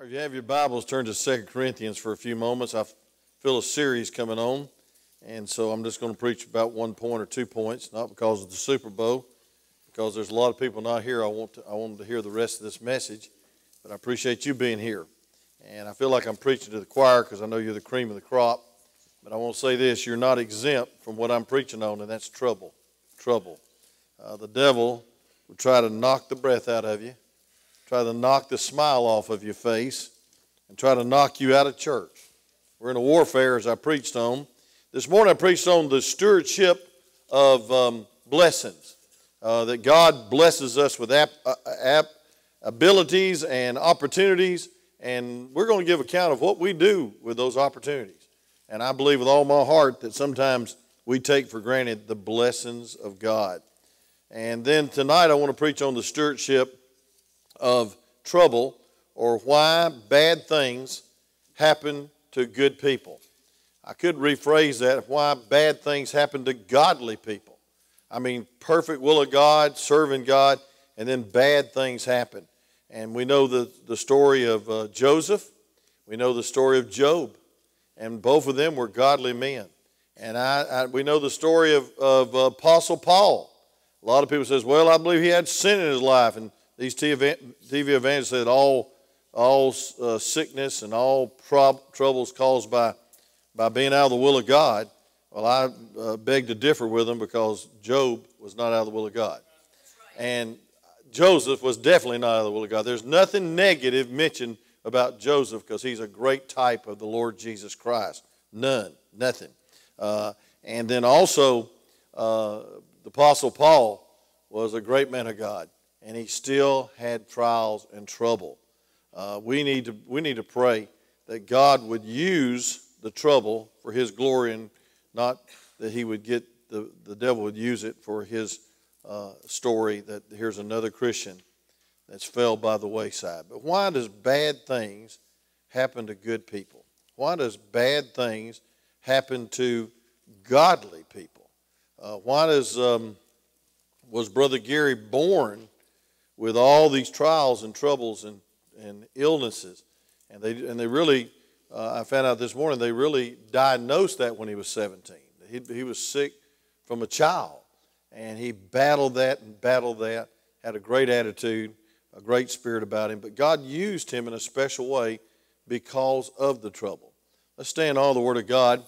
If you have your Bibles, turn to 2 Corinthians for a few moments. I feel a series coming on, and so I'm just going to preach about one point or two points, not because of the Super Bowl, because there's a lot of people not here. I want to, I want them to hear the rest of this message, but I appreciate you being here. And I feel like I'm preaching to the choir because I know you're the cream of the crop. But I want to say this you're not exempt from what I'm preaching on, and that's trouble. Trouble. Uh, the devil will try to knock the breath out of you, try to knock the smile off of your face, and try to knock you out of church. We're in a warfare, as I preached on. This morning I preached on the stewardship of um, blessings. Uh, that God blesses us with ap- uh, ap- abilities and opportunities, and we're going to give account of what we do with those opportunities. And I believe with all my heart that sometimes we take for granted the blessings of God. And then tonight I want to preach on the stewardship of trouble or why bad things happen to good people. I could rephrase that why bad things happen to godly people. I mean, perfect will of God, serving God, and then bad things happen. And we know the, the story of uh, Joseph, we know the story of Job, and both of them were godly men. And I, I we know the story of, of uh, Apostle Paul. A lot of people says, well, I believe he had sin in his life. And these TV evangelists said all, all uh, sickness and all prob- troubles caused by, by being out of the will of God. Well, I uh, beg to differ with them because Job was not out of the will of God. And Joseph was definitely not out of the will of God. There's nothing negative mentioned about Joseph because he's a great type of the Lord Jesus Christ. None, nothing. Uh, and then also, uh, the Apostle Paul was a great man of God, and he still had trials and trouble. Uh, we, need to, we need to pray that God would use the trouble for his glory and not that he would get the, the devil would use it for his uh, story that here's another Christian that's fell by the wayside. But why does bad things happen to good people? Why does bad things happen to godly people? Uh, why does, um, was Brother Gary born with all these trials and troubles and, and illnesses? And they, and they really, uh, I found out this morning, they really diagnosed that when he was 17. He, he was sick from a child. And he battled that and battled that, had a great attitude, a great spirit about him. But God used him in a special way because of the trouble. Let's stand on all the Word of God.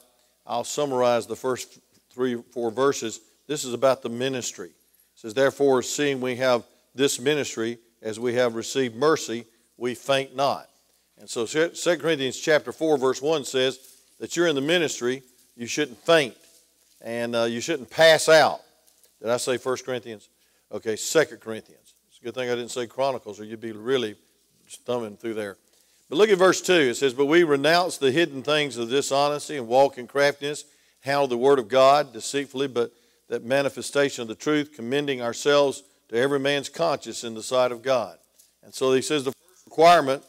I'll summarize the first three, four verses, this is about the ministry. It says, Therefore, seeing we have this ministry, as we have received mercy, we faint not. And so 2 Corinthians chapter 4, verse 1 says that you're in the ministry, you shouldn't faint, and uh, you shouldn't pass out. Did I say 1 Corinthians? Okay, 2 Corinthians. It's a good thing I didn't say Chronicles, or you'd be really thumbing through there. But look at verse 2. It says, But we renounce the hidden things of dishonesty and walk in craftiness handle the Word of God deceitfully, but that manifestation of the truth, commending ourselves to every man's conscience in the sight of God. And so he says the first requirement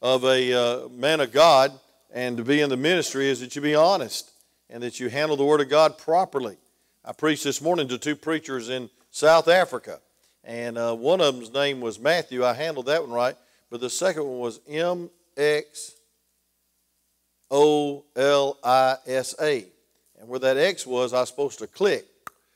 of a uh, man of God and to be in the ministry is that you be honest and that you handle the Word of God properly. I preached this morning to two preachers in South Africa, and uh, one of them's name was Matthew. I handled that one right, but the second one was M X O L I S A. And where that X was, I was supposed to click.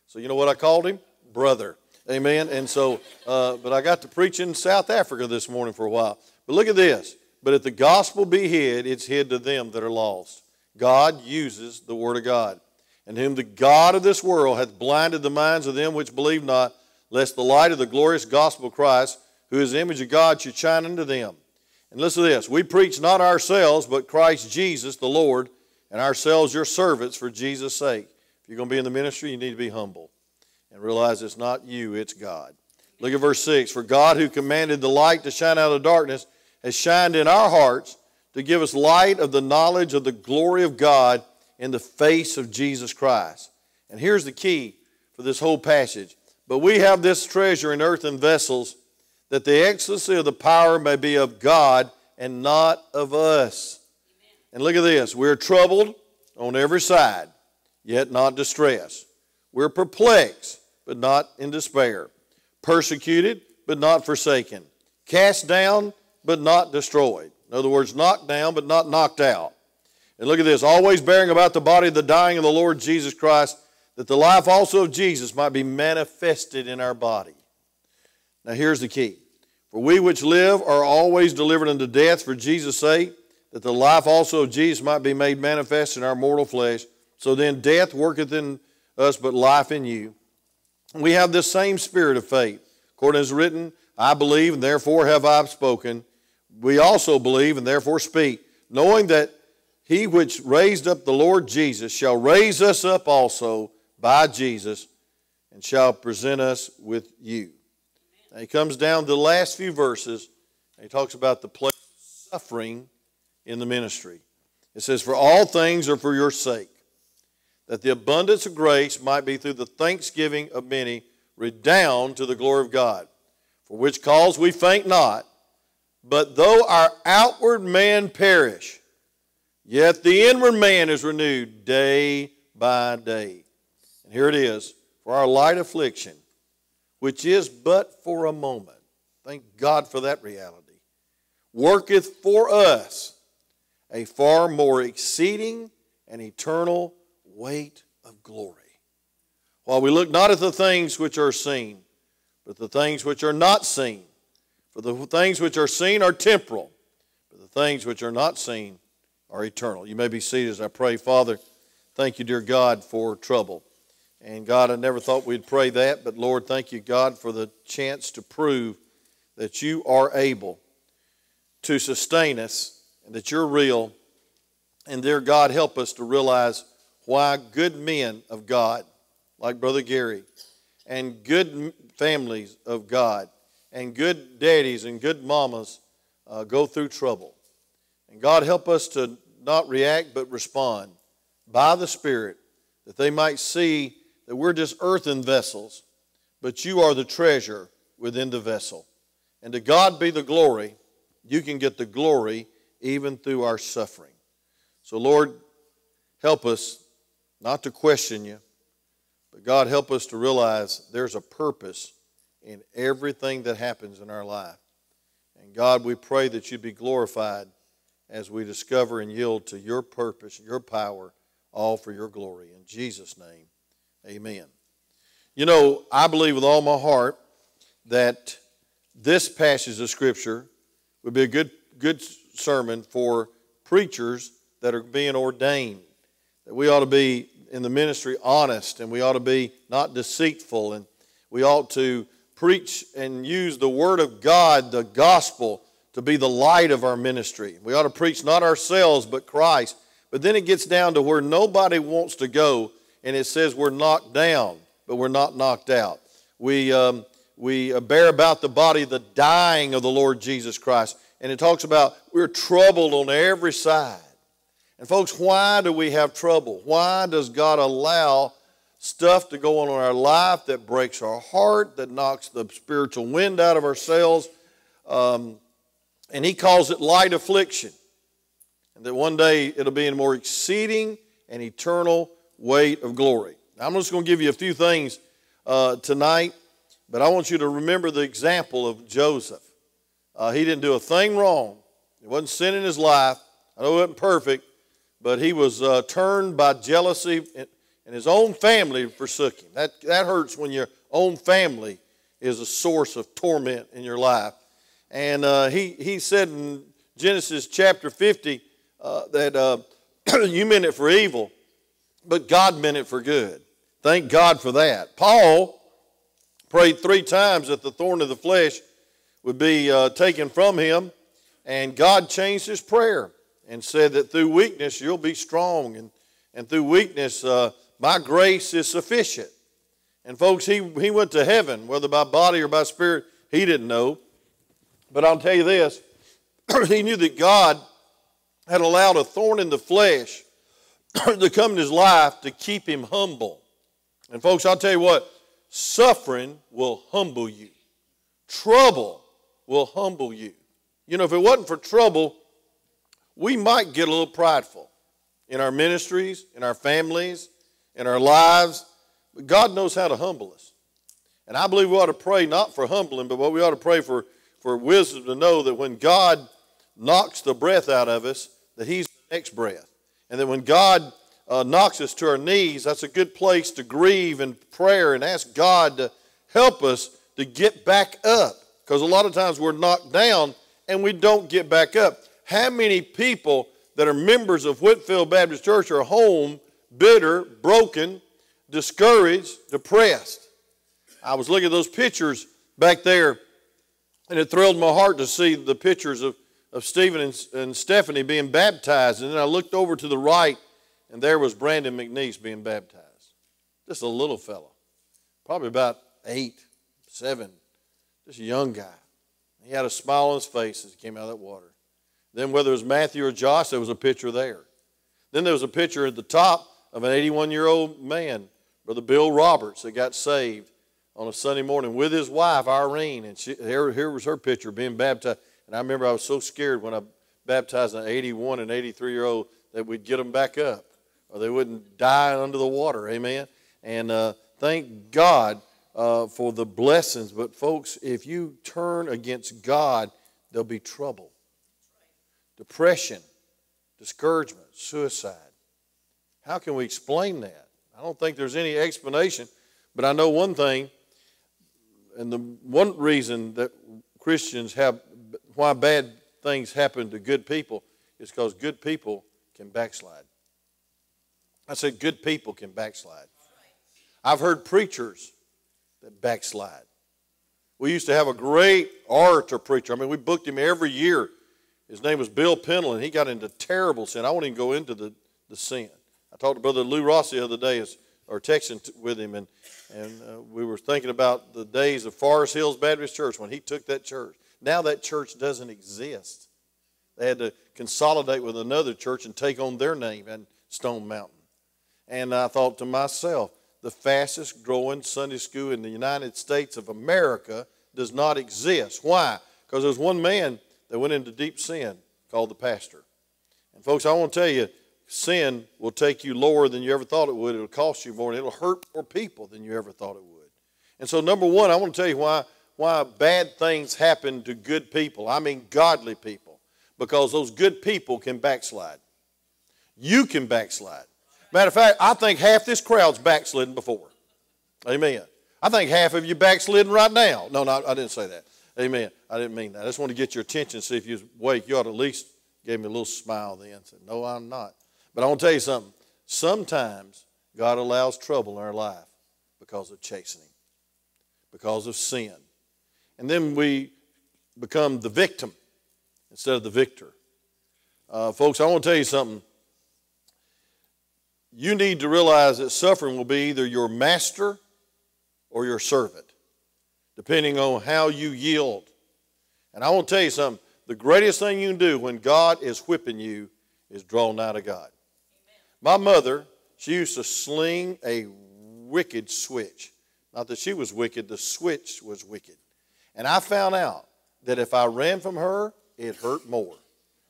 So you know what I called him? Brother. Amen. And so, uh, but I got to preach in South Africa this morning for a while. But look at this. But if the gospel be hid, it's hid to them that are lost. God uses the word of God. And whom the God of this world hath blinded the minds of them which believe not, lest the light of the glorious gospel of Christ, who is the image of God, should shine unto them. And listen to this. We preach not ourselves, but Christ Jesus, the Lord, and ourselves your servants for Jesus' sake. If you're going to be in the ministry, you need to be humble and realize it's not you, it's God. Look at verse 6 For God, who commanded the light to shine out of darkness, has shined in our hearts to give us light of the knowledge of the glory of God in the face of Jesus Christ. And here's the key for this whole passage. But we have this treasure in earthen vessels, that the excellency of the power may be of God and not of us. And look at this we're troubled on every side, yet not distressed. We're perplexed, but not in despair. Persecuted, but not forsaken. Cast down, but not destroyed. In other words, knocked down, but not knocked out. And look at this always bearing about the body of the dying of the Lord Jesus Christ, that the life also of Jesus might be manifested in our body. Now, here's the key For we which live are always delivered unto death for Jesus' sake, that the life also of Jesus might be made manifest in our mortal flesh. So then, death worketh in us, but life in you. We have this same spirit of faith. According as written, I believe, and therefore have I spoken. We also believe, and therefore speak, knowing that he which raised up the Lord Jesus shall raise us up also by Jesus and shall present us with you. Now he comes down to the last few verses and he talks about the place of suffering in the ministry. It says, For all things are for your sake, that the abundance of grace might be through the thanksgiving of many redound to the glory of God. For which cause we faint not, but though our outward man perish, Yet the inward man is renewed day by day. And here it is for our light affliction, which is but for a moment. Thank God for that reality. Worketh for us a far more exceeding and eternal weight of glory. While we look not at the things which are seen, but the things which are not seen. For the things which are seen are temporal, but the things which are not seen are eternal. You may be seated as I pray. Father, thank you, dear God, for trouble. And God, I never thought we'd pray that, but Lord, thank you, God, for the chance to prove that you are able to sustain us and that you're real. And dear God, help us to realize why good men of God, like Brother Gary, and good families of God, and good daddies and good mamas uh, go through trouble. And God, help us to not react but respond by the Spirit that they might see that we're just earthen vessels, but you are the treasure within the vessel. And to God be the glory. You can get the glory even through our suffering. So, Lord, help us not to question you, but God, help us to realize there's a purpose in everything that happens in our life. And God, we pray that you be glorified as we discover and yield to your purpose, your power, all for your glory. In Jesus' name, amen. You know, I believe with all my heart that this passage of Scripture would be a good, good sermon for preachers that are being ordained. That we ought to be in the ministry honest and we ought to be not deceitful and we ought to preach and use the Word of God, the gospel, to be the light of our ministry. We ought to preach not ourselves, but Christ. But then it gets down to where nobody wants to go, and it says we're knocked down, but we're not knocked out. We, um, we bear about the body the dying of the Lord Jesus Christ. And it talks about we're troubled on every side. And, folks, why do we have trouble? Why does God allow stuff to go on in our life that breaks our heart, that knocks the spiritual wind out of ourselves? Um, and he calls it light affliction. And that one day it'll be in a more exceeding and eternal weight of glory. Now, I'm just going to give you a few things uh, tonight, but I want you to remember the example of Joseph. Uh, he didn't do a thing wrong. He wasn't sin in his life. I know he wasn't perfect, but he was uh, turned by jealousy, and his own family forsook him. That, that hurts when your own family is a source of torment in your life. And uh, he, he said in Genesis chapter 50 uh, that uh, you meant it for evil, but God meant it for good. Thank God for that. Paul prayed three times that the thorn of the flesh would be uh, taken from him, and God changed his prayer and said that through weakness you'll be strong, and, and through weakness uh, my grace is sufficient. And folks, he, he went to heaven, whether by body or by spirit, he didn't know. But I'll tell you this he knew that God had allowed a thorn in the flesh to come in his life to keep him humble. And, folks, I'll tell you what suffering will humble you, trouble will humble you. You know, if it wasn't for trouble, we might get a little prideful in our ministries, in our families, in our lives. But God knows how to humble us. And I believe we ought to pray not for humbling, but what we ought to pray for for wisdom to know that when God knocks the breath out of us, that He's the next breath. And that when God uh, knocks us to our knees, that's a good place to grieve and prayer and ask God to help us to get back up. Because a lot of times we're knocked down and we don't get back up. How many people that are members of Whitfield Baptist Church are home bitter, broken, discouraged, depressed? I was looking at those pictures back there, and it thrilled my heart to see the pictures of, of Stephen and, and Stephanie being baptized. And then I looked over to the right, and there was Brandon McNeese being baptized. Just a little fellow, probably about eight, seven, just a young guy. He had a smile on his face as he came out of that water. Then, whether it was Matthew or Josh, there was a picture there. Then there was a picture at the top of an 81 year old man, Brother Bill Roberts, that got saved on a Sunday morning with his wife, Irene. And she, here, here was her picture being baptized. And I remember I was so scared when I baptized an 81 and 83 year old that we'd get them back up or they wouldn't die under the water. Amen. And uh, thank God uh, for the blessings. But, folks, if you turn against God, there'll be trouble, depression, discouragement, suicide. How can we explain that? I don't think there's any explanation, but I know one thing and the one reason that Christians have, why bad things happen to good people is because good people can backslide. I said good people can backslide. I've heard preachers that backslide. We used to have a great orator preacher. I mean, we booked him every year. His name was Bill Pendle, and he got into terrible sin. I won't even go into the, the sin. I talked to Brother Lou Rossi the other day, or texting with him, and and uh, we were thinking about the days of Forest Hills Baptist Church when he took that church. Now that church doesn't exist. They had to consolidate with another church and take on their name and Stone Mountain. And I thought to myself, the fastest growing Sunday school in the United States of America does not exist. Why? Because there's one man that went into deep sin called the pastor. And folks, I want to tell you, sin will take you lower than you ever thought it would. It'll cost you more, and it'll hurt more people than you ever thought it would. And so, number one, I want to tell you why, why bad things happen to good people. I mean, godly people. Because those good people can backslide. You can backslide. Matter of fact, I think half this crowd's backslidden before. Amen. I think half of you backslidden right now. No, no, I didn't say that. Amen. I didn't mean that. I just want to get your attention, see if you're awake. You ought to at least give me a little smile then. Say, no, I'm not. But I want to tell you something. Sometimes God allows trouble in our life because of chastening, because of sin. And then we become the victim instead of the victor. Uh, folks, I want to tell you something. You need to realize that suffering will be either your master or your servant, depending on how you yield. And I want to tell you something. The greatest thing you can do when God is whipping you is draw nigh to God. My mother, she used to sling a wicked switch. Not that she was wicked, the switch was wicked. And I found out that if I ran from her, it hurt more.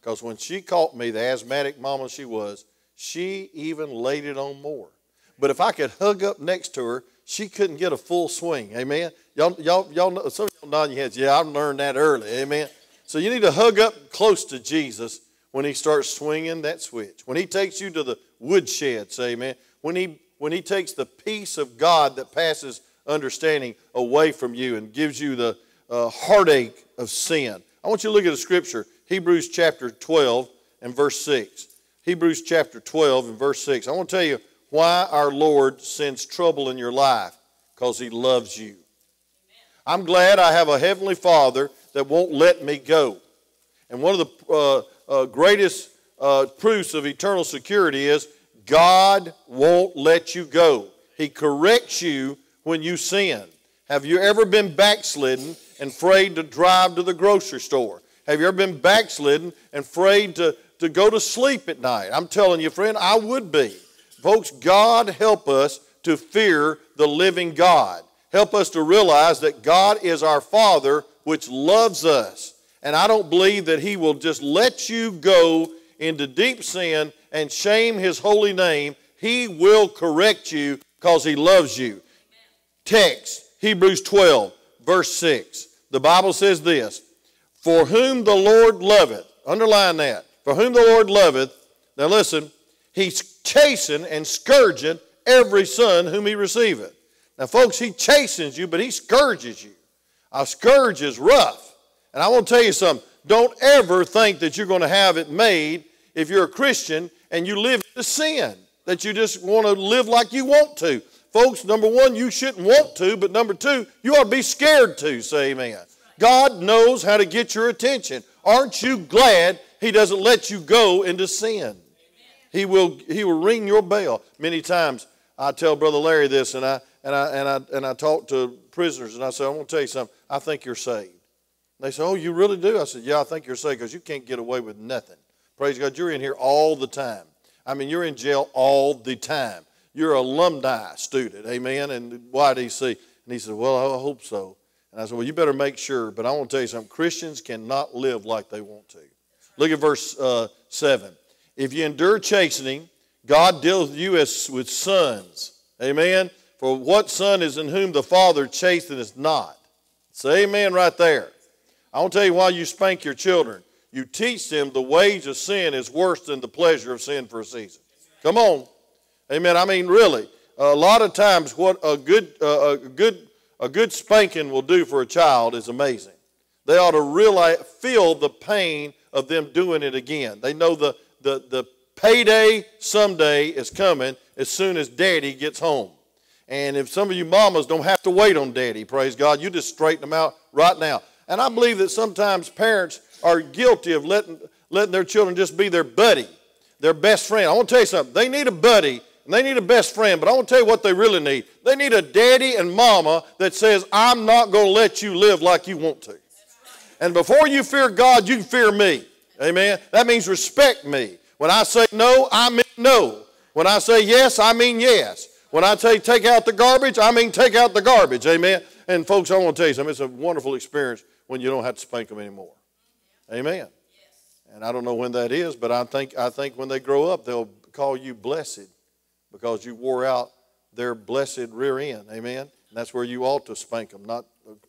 Because when she caught me, the asthmatic mama she was, she even laid it on more. But if I could hug up next to her, she couldn't get a full swing. Amen. Y'all, y'all, y'all know, some of y'all nodding your heads. Yeah, I learned that early. Amen. So you need to hug up close to Jesus when he starts swinging that switch. When he takes you to the woodshed, say amen. When he, when he takes the peace of God that passes understanding away from you and gives you the uh, heartache of sin. I want you to look at the scripture, Hebrews chapter 12 and verse 6. Hebrews chapter 12 and verse 6. I want to tell you why our Lord sends trouble in your life because he loves you. I'm glad I have a heavenly Father that won't let me go. And one of the uh, uh, greatest uh, proofs of eternal security is God won't let you go. He corrects you when you sin. Have you ever been backslidden and afraid to drive to the grocery store? Have you ever been backslidden and afraid to, to go to sleep at night? I'm telling you, friend, I would be. Folks, God help us to fear the living God. Help us to realize that God is our Father, which loves us. And I don't believe that He will just let you go into deep sin and shame His holy name. He will correct you because He loves you. Text Hebrews 12, verse 6. The Bible says this For whom the Lord loveth, Underline that. For whom the Lord loveth, now listen, he's chasing and scourging every son whom he receiveth. Now, folks, he chastens you, but he scourges you. A scourge is rough. And I want to tell you something. Don't ever think that you're going to have it made if you're a Christian and you live in sin, that you just want to live like you want to. Folks, number one, you shouldn't want to, but number two, you ought to be scared to, say amen. God knows how to get your attention. Aren't you glad He doesn't let you go into sin? He will, he will ring your bell. Many times I tell Brother Larry this, and I, and I, and I, and I talk to prisoners, and I say, I want to tell you something. I think you're saved. They say, Oh, you really do? I said, Yeah, I think you're saved because you can't get away with nothing. Praise God, you're in here all the time. I mean, you're in jail all the time. You're an alumni student, amen, and YDC. And he said, Well, I hope so. And I said, Well, you better make sure. But I want to tell you something Christians cannot live like they want to. Look at verse uh, 7. If you endure chastening, God deals with you as with sons. Amen. For what son is in whom the father chasteneth not? Say amen right there. I want to tell you why you spank your children. You teach them the wage of sin is worse than the pleasure of sin for a season. Come on. Amen. I mean, really, a lot of times what a good, uh, a good, a good spanking will do for a child is amazing. They ought to really feel the pain of them doing it again. They know the, the, the payday someday is coming as soon as daddy gets home. And if some of you mamas don't have to wait on daddy, praise God, you just straighten them out right now. And I believe that sometimes parents are guilty of letting, letting their children just be their buddy, their best friend. I want to tell you something. They need a buddy and they need a best friend, but I want to tell you what they really need. They need a daddy and mama that says, I'm not going to let you live like you want to. And before you fear God, you fear me. Amen. That means respect me. When I say no, I mean no. When I say yes, I mean yes. When I say take out the garbage, I mean take out the garbage. Amen. And folks, I want to tell you something. It's a wonderful experience when you don't have to spank them anymore. Amen. And I don't know when that is, but I think I think when they grow up, they'll call you blessed because you wore out their blessed rear end. Amen. And that's where you ought to spank them, not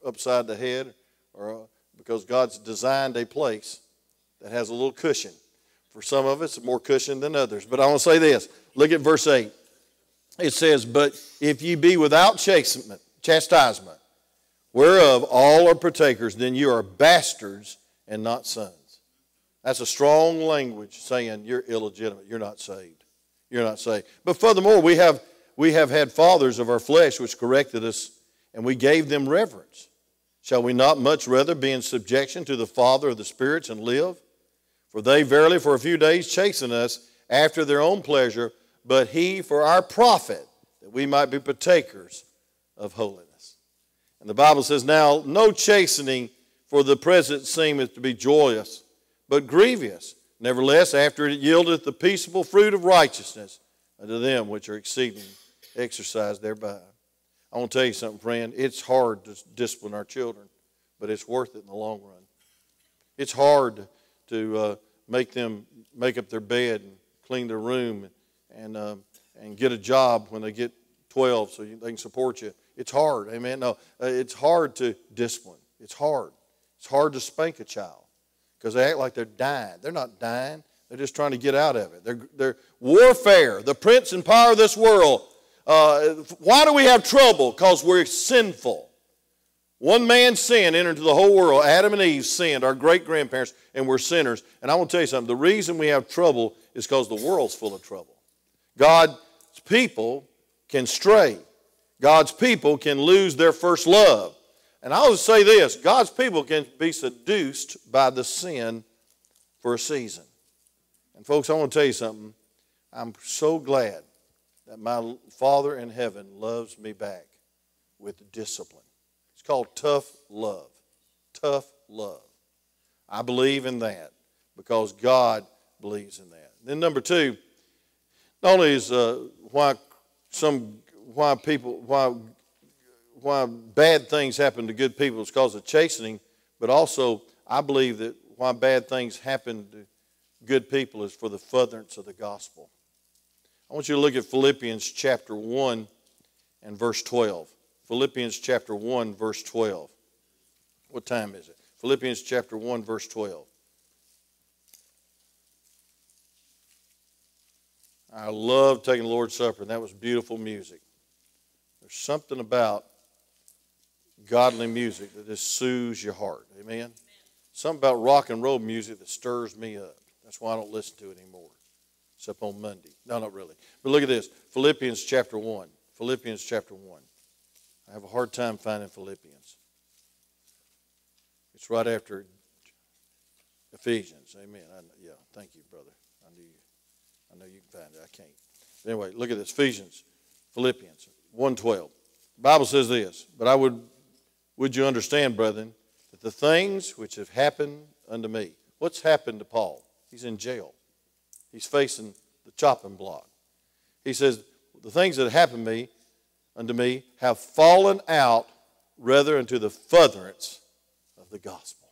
upside the head, or uh, because God's designed a place that has a little cushion. For some of us, more cushion than others. But I want to say this. Look at verse 8. It says, But if ye be without chastisement, chastisement, whereof all are partakers, then you are bastards and not sons. That's a strong language saying you're illegitimate. You're not saved. You're not saved. But furthermore, we have, we have had fathers of our flesh which corrected us, and we gave them reverence. Shall we not much rather be in subjection to the Father of the spirits and live? For they verily for a few days chasten us after their own pleasure, but he for our profit, that we might be partakers of holiness. And the Bible says, Now no chastening for the present seemeth to be joyous, but grievous. Nevertheless, after it yieldeth the peaceable fruit of righteousness unto them which are exceeding exercised thereby. I want to tell you something, friend. It's hard to discipline our children, but it's worth it in the long run. It's hard to uh, make them make up their bed and clean their room and, uh, and get a job when they get 12 so they can support you. It's hard, amen. No, uh, it's hard to discipline. It's hard. It's hard to spank a child because they act like they're dying. They're not dying. They're just trying to get out of it. They're, they're warfare, the prince and power of this world. Uh, why do we have trouble? Because we're sinful. One man sin entered into the whole world. Adam and Eve sinned, our great grandparents, and we're sinners. And I want to tell you something. The reason we have trouble is because the world's full of trouble. God's people can stray. God's people can lose their first love. And I will say this God's people can be seduced by the sin for a season. And, folks, I want to tell you something. I'm so glad that my Father in heaven loves me back with discipline called tough love. Tough love. I believe in that because God believes in that. Then number two, not only is uh, why some why people why why bad things happen to good people is because of chastening, but also I believe that why bad things happen to good people is for the furtherance of the gospel. I want you to look at Philippians chapter 1 and verse 12. Philippians chapter 1, verse 12. What time is it? Philippians chapter 1, verse 12. I love taking the Lord's Supper, and that was beautiful music. There's something about godly music that just soothes your heart. Amen? Amen? Something about rock and roll music that stirs me up. That's why I don't listen to it anymore, except on Monday. No, not really. But look at this Philippians chapter 1. Philippians chapter 1. I have a hard time finding Philippians. It's right after Ephesians. Amen. I, yeah, thank you, brother. I knew you. I know you can find it. I can't. Anyway, look at this. Ephesians, Philippians 1.12. The Bible says this, but I would would you understand, brethren, that the things which have happened unto me, what's happened to Paul? He's in jail. He's facing the chopping block. He says, the things that happened to me unto me have fallen out rather unto the furtherance of the gospel.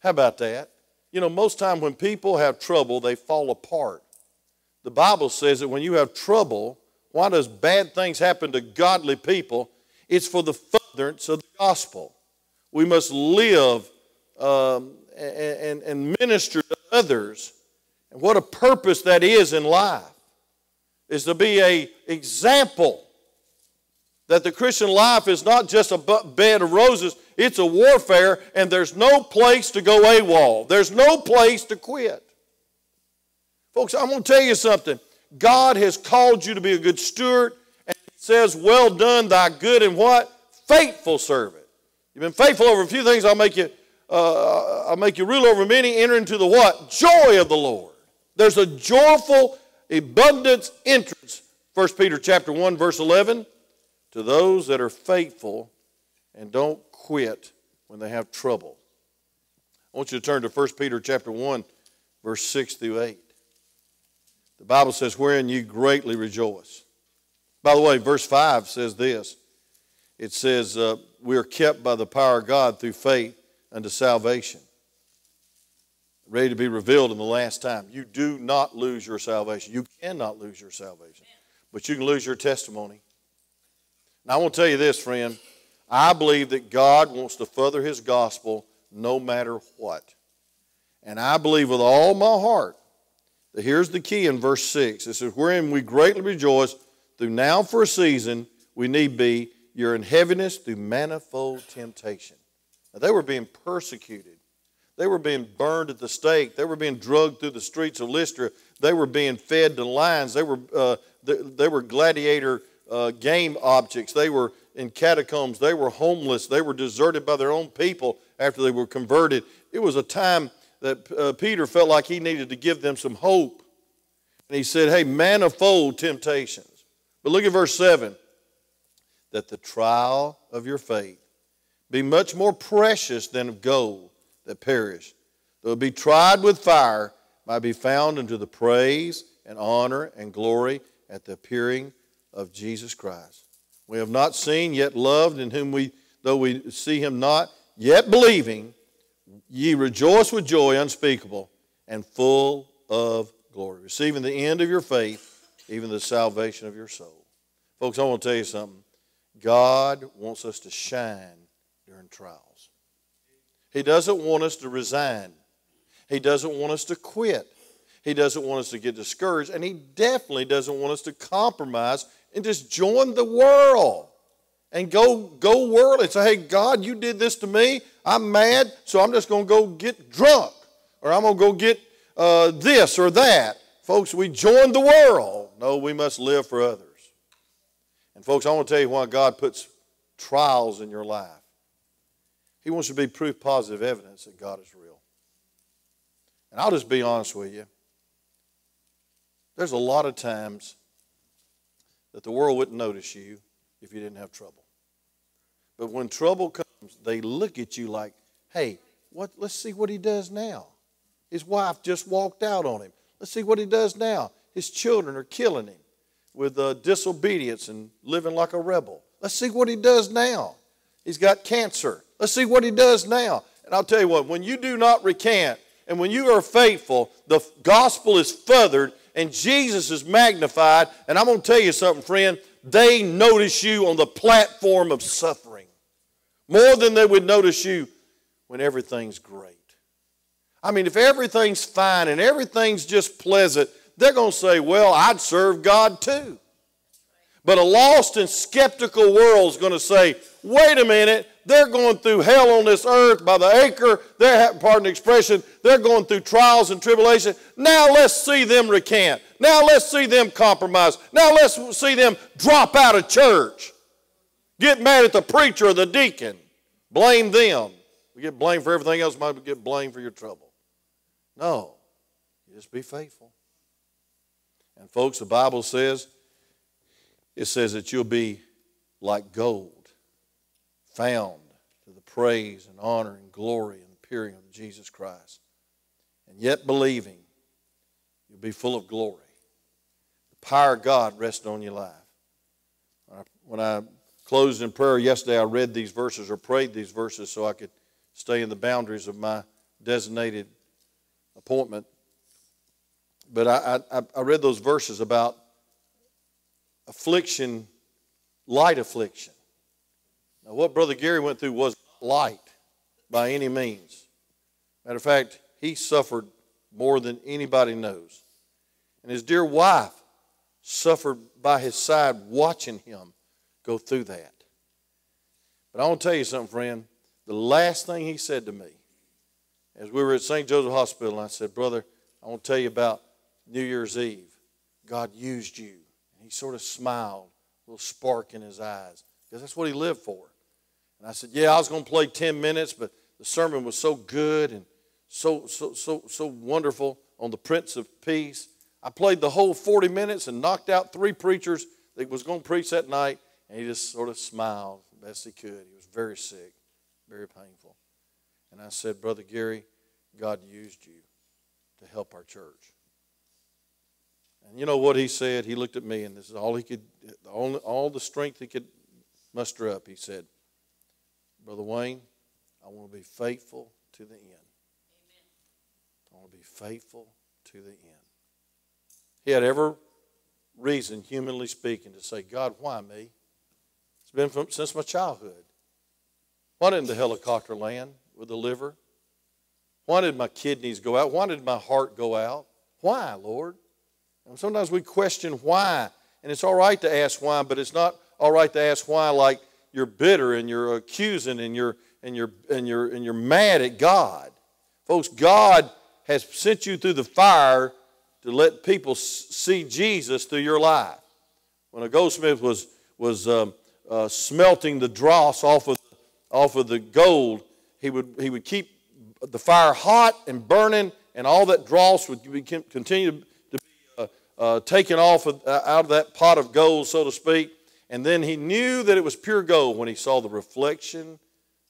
How about that? You know, most time when people have trouble, they fall apart. The Bible says that when you have trouble, why does bad things happen to godly people? It's for the furtherance of the gospel. We must live um, and, and minister to others. And what a purpose that is in life is to be a example that the Christian life is not just a bed of roses, it's a warfare, and there's no place to go AWOL. There's no place to quit. Folks, I'm going to tell you something. God has called you to be a good steward, and He says, Well done, thy good and what? Faithful servant. You've been faithful over a few things, I'll make you, uh, I'll make you rule over many. Enter into the what? Joy of the Lord. There's a joyful abundance entrance. 1 Peter chapter 1, verse 11 to those that are faithful and don't quit when they have trouble. I want you to turn to 1 Peter chapter 1, verse 6 through 8. The Bible says, Wherein you greatly rejoice. By the way, verse 5 says this it says, uh, We are kept by the power of God through faith unto salvation, ready to be revealed in the last time. You do not lose your salvation. You cannot lose your salvation, but you can lose your testimony. Now, I want to tell you this, friend. I believe that God wants to further His gospel no matter what. And I believe with all my heart that here's the key in verse 6. It says, Wherein we greatly rejoice, through now for a season we need be, you're in heaviness through manifold temptation. Now, they were being persecuted. They were being burned at the stake. They were being drugged through the streets of Lystra. They were being fed to lions. They were, uh, they, they were gladiator uh, game objects. They were in catacombs. They were homeless. They were deserted by their own people after they were converted. It was a time that uh, Peter felt like he needed to give them some hope. And he said, Hey, manifold temptations. But look at verse 7 that the trial of your faith be much more precious than of gold that perish, though it be tried with fire, might be found unto the praise and honor and glory at the appearing of Jesus Christ. We have not seen, yet loved, in whom we, though we see him not, yet believing, ye rejoice with joy unspeakable and full of glory, receiving the end of your faith, even the salvation of your soul. Folks, I want to tell you something. God wants us to shine during trials. He doesn't want us to resign. He doesn't want us to quit. He doesn't want us to get discouraged. And He definitely doesn't want us to compromise and just join the world and go go world and say, hey, God, you did this to me. I'm mad, so I'm just going to go get drunk or I'm going to go get uh, this or that. Folks, we join the world. No, we must live for others. And folks, I want to tell you why God puts trials in your life. He wants to be proof positive evidence that God is real. And I'll just be honest with you. There's a lot of times that the world wouldn't notice you if you didn't have trouble. But when trouble comes, they look at you like, hey, what, let's see what he does now. His wife just walked out on him. Let's see what he does now. His children are killing him with uh, disobedience and living like a rebel. Let's see what he does now. He's got cancer. Let's see what he does now. And I'll tell you what, when you do not recant and when you are faithful, the gospel is furthered and Jesus is magnified. And I'm going to tell you something, friend. They notice you on the platform of suffering more than they would notice you when everything's great. I mean, if everything's fine and everything's just pleasant, they're going to say, Well, I'd serve God too. But a lost and skeptical world is going to say, Wait a minute, they're going through hell on this earth by the acre. They're, pardon the expression, they're going through trials and tribulation. Now let's see them recant. Now let's see them compromise. Now let's see them drop out of church. Get mad at the preacher or the deacon. Blame them. We get blamed for everything else, might get blamed for your trouble. No, just be faithful. And folks, the Bible says, it says that you'll be like gold, found to the praise and honor and glory and appearing of Jesus Christ. And yet believing, you'll be full of glory. The power of God rests on your life. When I closed in prayer yesterday, I read these verses or prayed these verses so I could stay in the boundaries of my designated appointment. But I, I, I read those verses about affliction, light affliction. Now, what Brother Gary went through was light by any means. Matter of fact, he suffered more than anybody knows. And his dear wife suffered by his side watching him go through that. But I want to tell you something, friend. The last thing he said to me, as we were at St. Joseph Hospital, I said, Brother, I want to tell you about New Year's Eve. God used you. He sort of smiled, a little spark in his eyes, because that's what he lived for. And I said, Yeah, I was going to play 10 minutes, but the sermon was so good and so, so, so, so wonderful on the Prince of Peace. I played the whole 40 minutes and knocked out three preachers that was going to preach that night, and he just sort of smiled the best he could. He was very sick, very painful. And I said, Brother Gary, God used you to help our church. And you know what he said? He looked at me, and this is all he could, all, all the strength he could muster up. He said, Brother Wayne, I want to be faithful to the end. Amen. I want to be faithful to the end. He had every reason, humanly speaking, to say, God, why me? It's been from, since my childhood. Why didn't the helicopter land with the liver? Why did my kidneys go out? Why did my heart go out? Why, Lord? And sometimes we question why. And it's all right to ask why, but it's not all right to ask why like you're bitter and you're accusing and you're and you're and you're and you're mad at God. Folks, God has sent you through the fire to let people see Jesus through your life. When a goldsmith was was um, uh, smelting the dross off of off of the gold, he would he would keep the fire hot and burning, and all that dross would continue uh, taken off of, uh, out of that pot of gold, so to speak. And then he knew that it was pure gold when he saw the reflection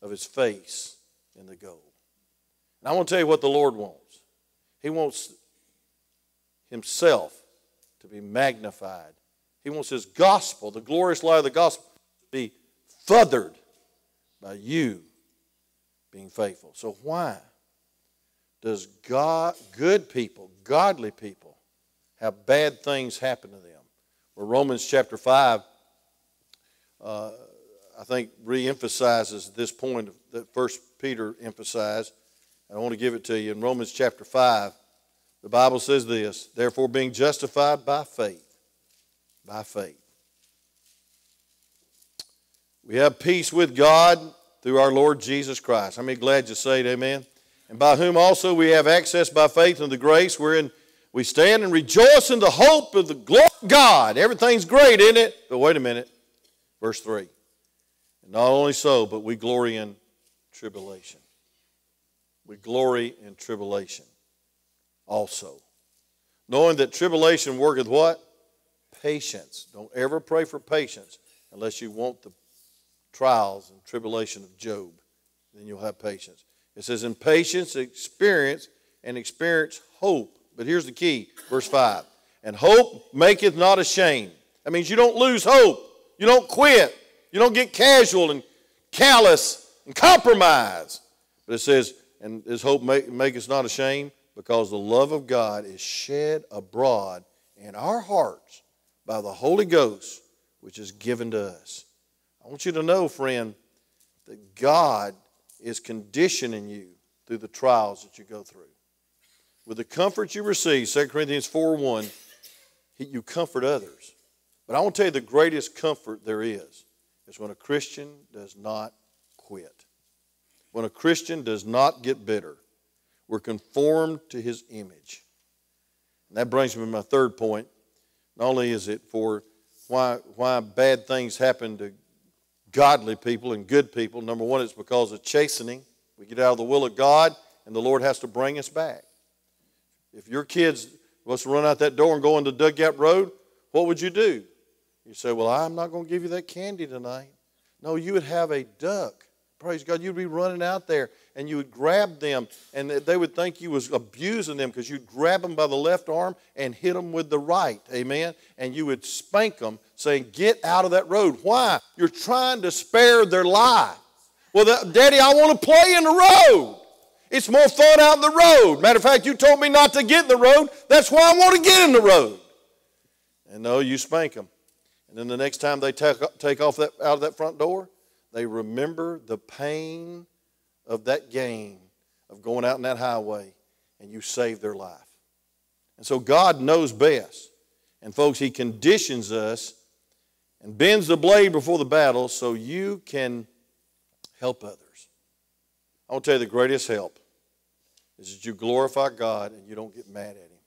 of his face in the gold. And I want to tell you what the Lord wants. He wants himself to be magnified. He wants his gospel, the glorious light of the gospel, to be feathered by you being faithful. So, why does God, good people, godly people, have bad things happen to them? Well, Romans chapter 5, uh, I think, re emphasizes this point that First Peter emphasized. I want to give it to you. In Romans chapter 5, the Bible says this Therefore, being justified by faith, by faith, we have peace with God through our Lord Jesus Christ. How many glad you say it, amen? And by whom also we have access by faith into the grace wherein we stand and rejoice in the hope of the glory of God. Everything's great, isn't it? But wait a minute. Verse 3. And not only so, but we glory in tribulation. We glory in tribulation also. Knowing that tribulation worketh what? Patience. Don't ever pray for patience unless you want the trials and tribulation of Job. Then you'll have patience. It says, In patience, experience, and experience hope. But here's the key, verse 5. And hope maketh not ashamed. That means you don't lose hope. You don't quit. You don't get casual and callous and compromise. But it says, and his hope make, make us not ashamed because the love of God is shed abroad in our hearts by the Holy Ghost, which is given to us. I want you to know, friend, that God is conditioning you through the trials that you go through. With the comfort you receive, 2 Corinthians 4 1, you comfort others. But I want to tell you the greatest comfort there is is when a Christian does not quit. When a Christian does not get bitter. We're conformed to his image. And that brings me to my third point. Not only is it for why, why bad things happen to godly people and good people, number one, it's because of chastening. We get out of the will of God, and the Lord has to bring us back. If your kids was to run out that door and go into Dugout Road, what would you do? You say, Well, I'm not going to give you that candy tonight. No, you would have a duck. Praise God. You'd be running out there and you would grab them, and they would think you was abusing them because you'd grab them by the left arm and hit them with the right. Amen. And you would spank them, saying, Get out of that road. Why? You're trying to spare their life. Well, Daddy, I want to play in the road. It's more fun out in the road. Matter of fact, you told me not to get in the road. That's why I want to get in the road. And no, you spank them. And then the next time they take, off that, out of that front door, they remember the pain of that game of going out in that highway and you save their life. And so God knows best. And folks, He conditions us and bends the blade before the battle so you can help others. I want to tell you the greatest help is that you glorify God and you don't get mad at Him.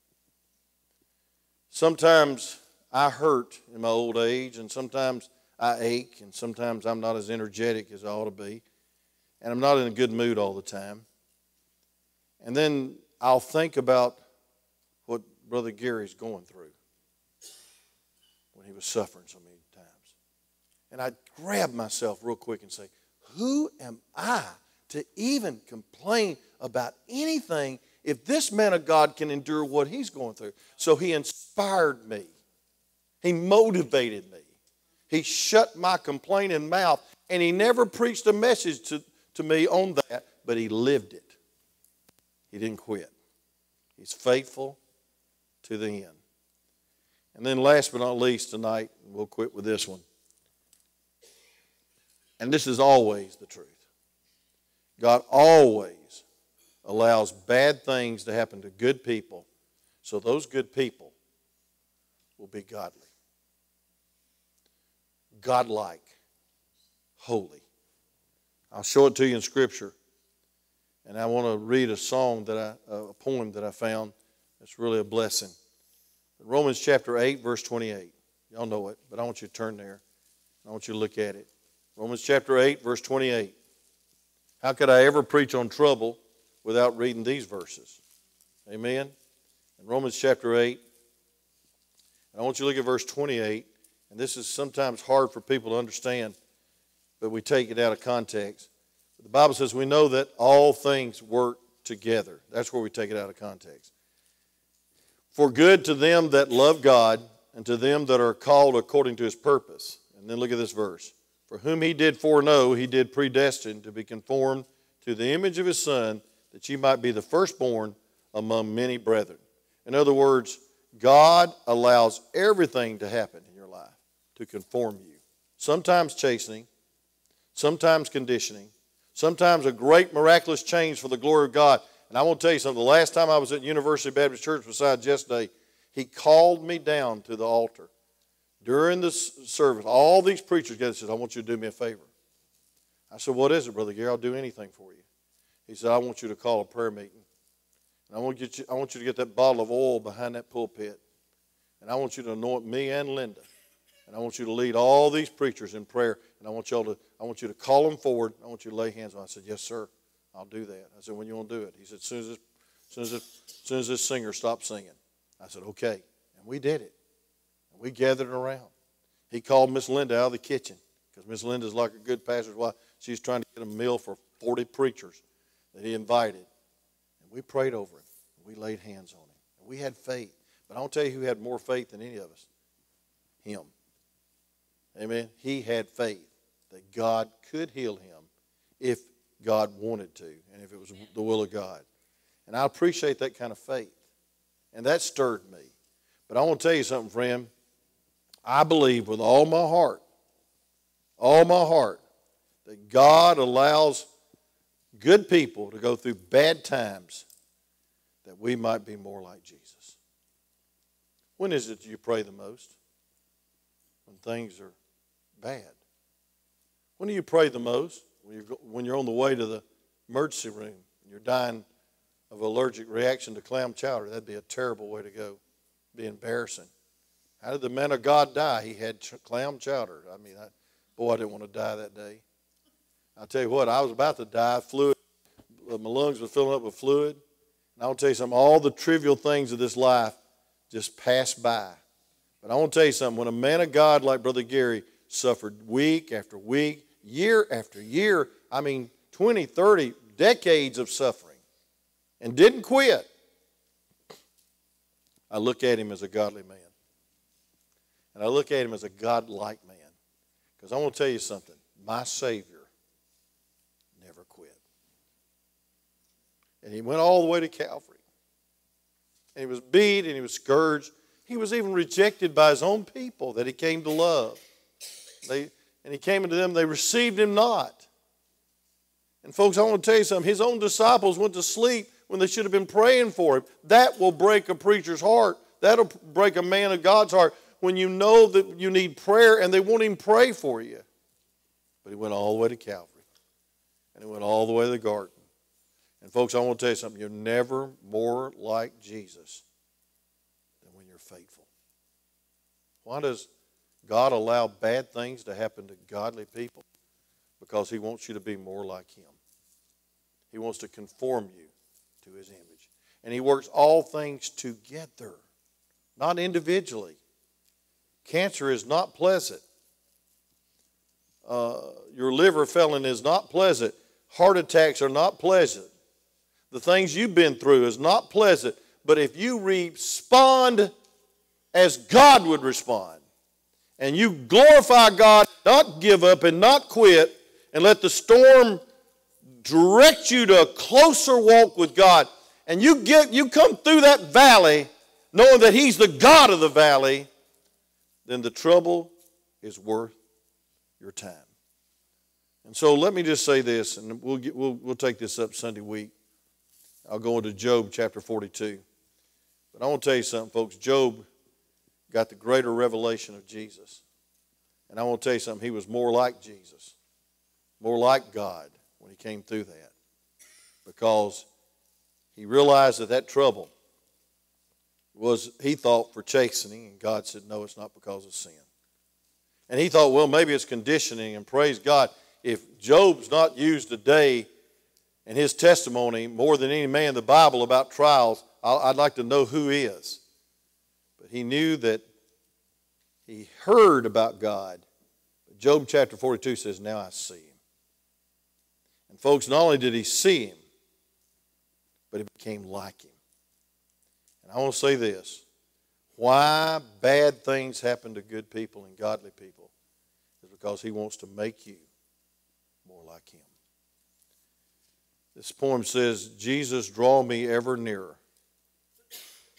Sometimes I hurt in my old age, and sometimes I ache, and sometimes I'm not as energetic as I ought to be, and I'm not in a good mood all the time. And then I'll think about what Brother Gary's going through when he was suffering so many times. And I'd grab myself real quick and say, Who am I to even complain about anything if this man of God can endure what he's going through? So he inspired me he motivated me. He shut my complaining mouth, and he never preached a message to, to me on that, but he lived it. He didn't quit. He's faithful to the end. And then, last but not least, tonight, we'll quit with this one. And this is always the truth God always allows bad things to happen to good people, so those good people will be godly godlike, holy. I'll show it to you in Scripture. And I want to read a song that I, a poem that I found that's really a blessing. Romans chapter 8, verse 28. Y'all know it, but I want you to turn there. I want you to look at it. Romans chapter 8, verse 28. How could I ever preach on trouble without reading these verses? Amen. In Romans chapter 8, I want you to look at verse 28. And this is sometimes hard for people to understand, but we take it out of context. The Bible says we know that all things work together. That's where we take it out of context. For good to them that love God and to them that are called according to his purpose. And then look at this verse. For whom he did foreknow, he did predestine to be conformed to the image of his Son, that you might be the firstborn among many brethren. In other words, God allows everything to happen in your life to conform you. Sometimes chastening, sometimes conditioning, sometimes a great miraculous change for the glory of God. And I want to tell you something. The last time I was at University Baptist Church beside yesterday, he called me down to the altar during the service. All these preachers gathered said, I want you to do me a favor. I said, What is it, Brother Gary? I'll do anything for you. He said, I want you to call a prayer meeting. And I want, you, I want you to get that bottle of oil behind that pulpit. And I want you to anoint me and Linda. And I want you to lead all these preachers in prayer. And I want y'all to, I want you to call them forward. I want you to lay hands on. them. I said, Yes, sir. I'll do that. I said, When you want to do it? He said, As soon as this, as soon as this, as soon as this singer stops singing. I said, Okay. And we did it. And we gathered around. He called Miss Linda out of the kitchen because Miss Linda's like a good pastor's wife. She's trying to get a meal for 40 preachers that he invited. And we prayed over him. We laid hands on him. And we had faith. But I will tell you who had more faith than any of us him. Amen. He had faith that God could heal him if God wanted to and if it was the will of God. And I appreciate that kind of faith. And that stirred me. But I want to tell you something, friend. I believe with all my heart, all my heart, that God allows good people to go through bad times that we might be more like Jesus. When is it you pray the most? When things are bad. When do you pray the most? When you're, when you're on the way to the emergency room and you're dying of allergic reaction to clam chowder. That'd be a terrible way to go. Be embarrassing. How did the man of God die? He had clam chowder. I mean, I, boy, I didn't want to die that day. I'll tell you what, I was about to die. Fluid, uh, my lungs were filling up with fluid. And I'll tell you something, all the trivial things of this life just passed by. But I want to tell you something, when a man of God like Brother Gary suffered week after week, year after year, I mean, 20, 30, decades of suffering, and didn't quit, I look at him as a godly man. And I look at him as a God-like man. Because I want to tell you something. My Savior never quit. And he went all the way to Calvary. And he was beat and he was scourged. He was even rejected by his own people that he came to love. They, and he came into them, they received him not. And folks, I want to tell you something. His own disciples went to sleep when they should have been praying for him. That will break a preacher's heart. That'll break a man of God's heart when you know that you need prayer and they won't even pray for you. But he went all the way to Calvary. And he went all the way to the garden. And folks, I want to tell you something. You're never more like Jesus than when you're faithful. Why does God allow bad things to happen to godly people? Because he wants you to be more like him. He wants to conform you to his image. And he works all things together, not individually. Cancer is not pleasant. Uh, your liver failing is not pleasant. Heart attacks are not pleasant. The things you've been through is not pleasant. But if you respond as God would respond, and you glorify God, not give up and not quit, and let the storm direct you to a closer walk with God, and you get you come through that valley knowing that He's the God of the valley, then the trouble is worth your time. And so let me just say this, and we'll, get, we'll, we'll take this up Sunday week. I'll go into Job chapter 42. But I want to tell you something, folks. Job got the greater revelation of Jesus. And I want to tell you something, he was more like Jesus, more like God when he came through that. Because he realized that that trouble was, he thought, for chastening, and God said, no, it's not because of sin. And he thought, well, maybe it's conditioning, and praise God. If Job's not used today in his testimony more than any man in the Bible about trials, I'd like to know who is. But he knew that he heard about God. Job chapter 42 says, Now I see him. And folks, not only did he see him, but he became like him. And I want to say this why bad things happen to good people and godly people is because he wants to make you more like him. This poem says, Jesus, draw me ever nearer.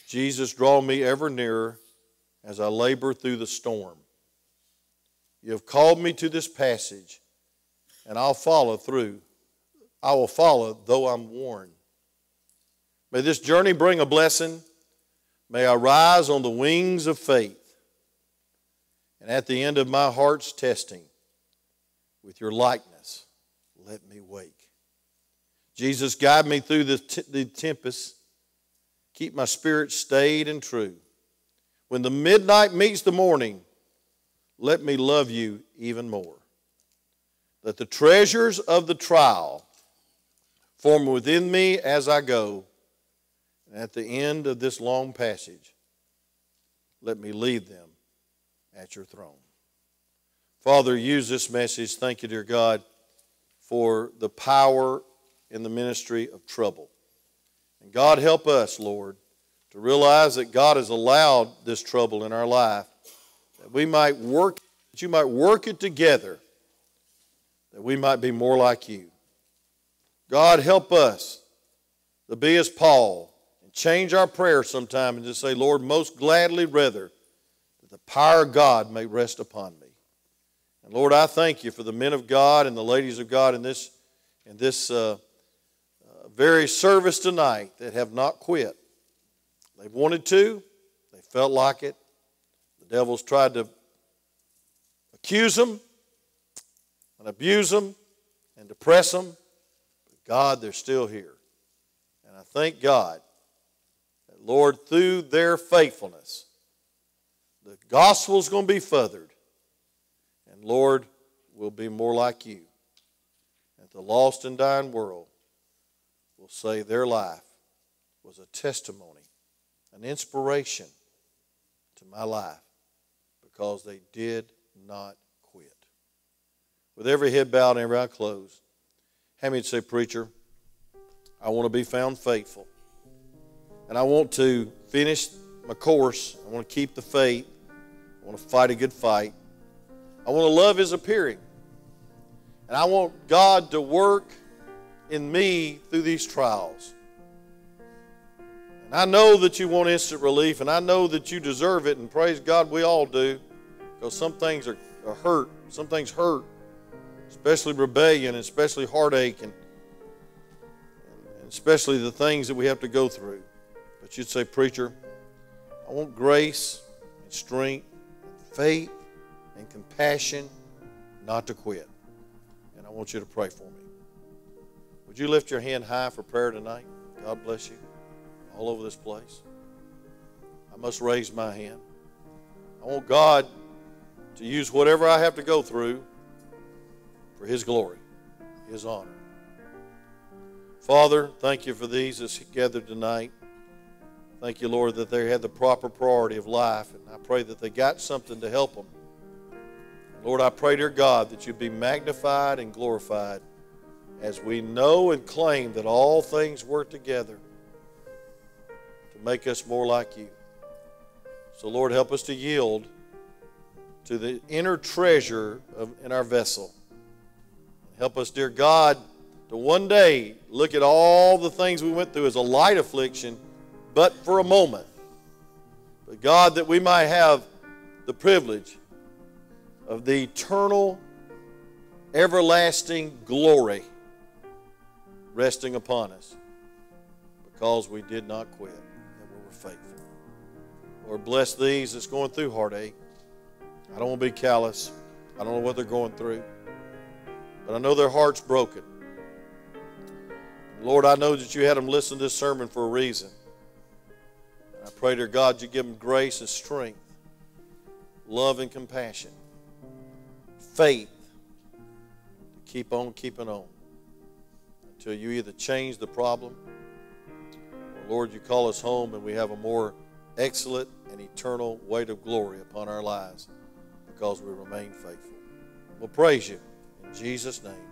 Jesus, draw me ever nearer as I labor through the storm. You have called me to this passage, and I'll follow through. I will follow, though I'm worn. May this journey bring a blessing. May I rise on the wings of faith. And at the end of my heart's testing, with your likeness, let me wake. Jesus, guide me through the, t- the tempest. Keep my spirit stayed and true. When the midnight meets the morning, let me love you even more. That the treasures of the trial form within me as I go. And at the end of this long passage, let me leave them at your throne. Father, use this message. Thank you, dear God, for the power in the ministry of trouble. And God, help us, Lord, to realize that God has allowed this trouble in our life, that we might work, that you might work it together, that we might be more like you. God, help us to be as Paul and change our prayer sometime and just say, Lord, most gladly rather that the power of God may rest upon me. And Lord, I thank you for the men of God and the ladies of God in this, in this uh, very service tonight that have not quit. They've wanted to, they felt like it. The devils tried to accuse them and abuse them and depress them. But God, they're still here. And I thank God that, Lord, through their faithfulness, the gospel's going to be feathered. And Lord, we'll be more like you. And the lost and dying world will say their life was a testimony, an inspiration to my life because they did not quit. With every head bowed and every eye closed, how many say, Preacher, I want to be found faithful. And I want to finish my course. I want to keep the faith. I want to fight a good fight. I want to love His appearing. And I want God to work in me through these trials. And I know that you want instant relief, and I know that you deserve it, and praise God, we all do. Because some things are, are hurt, some things hurt, especially rebellion, especially heartache, and, and especially the things that we have to go through. But you'd say, Preacher, I want grace and strength, and faith and compassion not to quit. And I want you to pray for. Would you lift your hand high for prayer tonight? God bless you. All over this place. I must raise my hand. I want God to use whatever I have to go through for His glory, His honor. Father, thank you for these that's gathered tonight. Thank you, Lord, that they had the proper priority of life, and I pray that they got something to help them. Lord, I pray, dear God, that you be magnified and glorified as we know and claim that all things work together to make us more like you. So, Lord, help us to yield to the inner treasure of, in our vessel. Help us, dear God, to one day look at all the things we went through as a light affliction, but for a moment. But, God, that we might have the privilege of the eternal, everlasting glory resting upon us because we did not quit and we were faithful. Lord, bless these that's going through heartache. I don't want to be callous. I don't know what they're going through. But I know their heart's broken. Lord, I know that you had them listen to this sermon for a reason. I pray, dear God, you give them grace and strength, love and compassion, faith to keep on keeping on until you either change the problem or, Lord, you call us home and we have a more excellent and eternal weight of glory upon our lives because we remain faithful. We'll praise you in Jesus' name.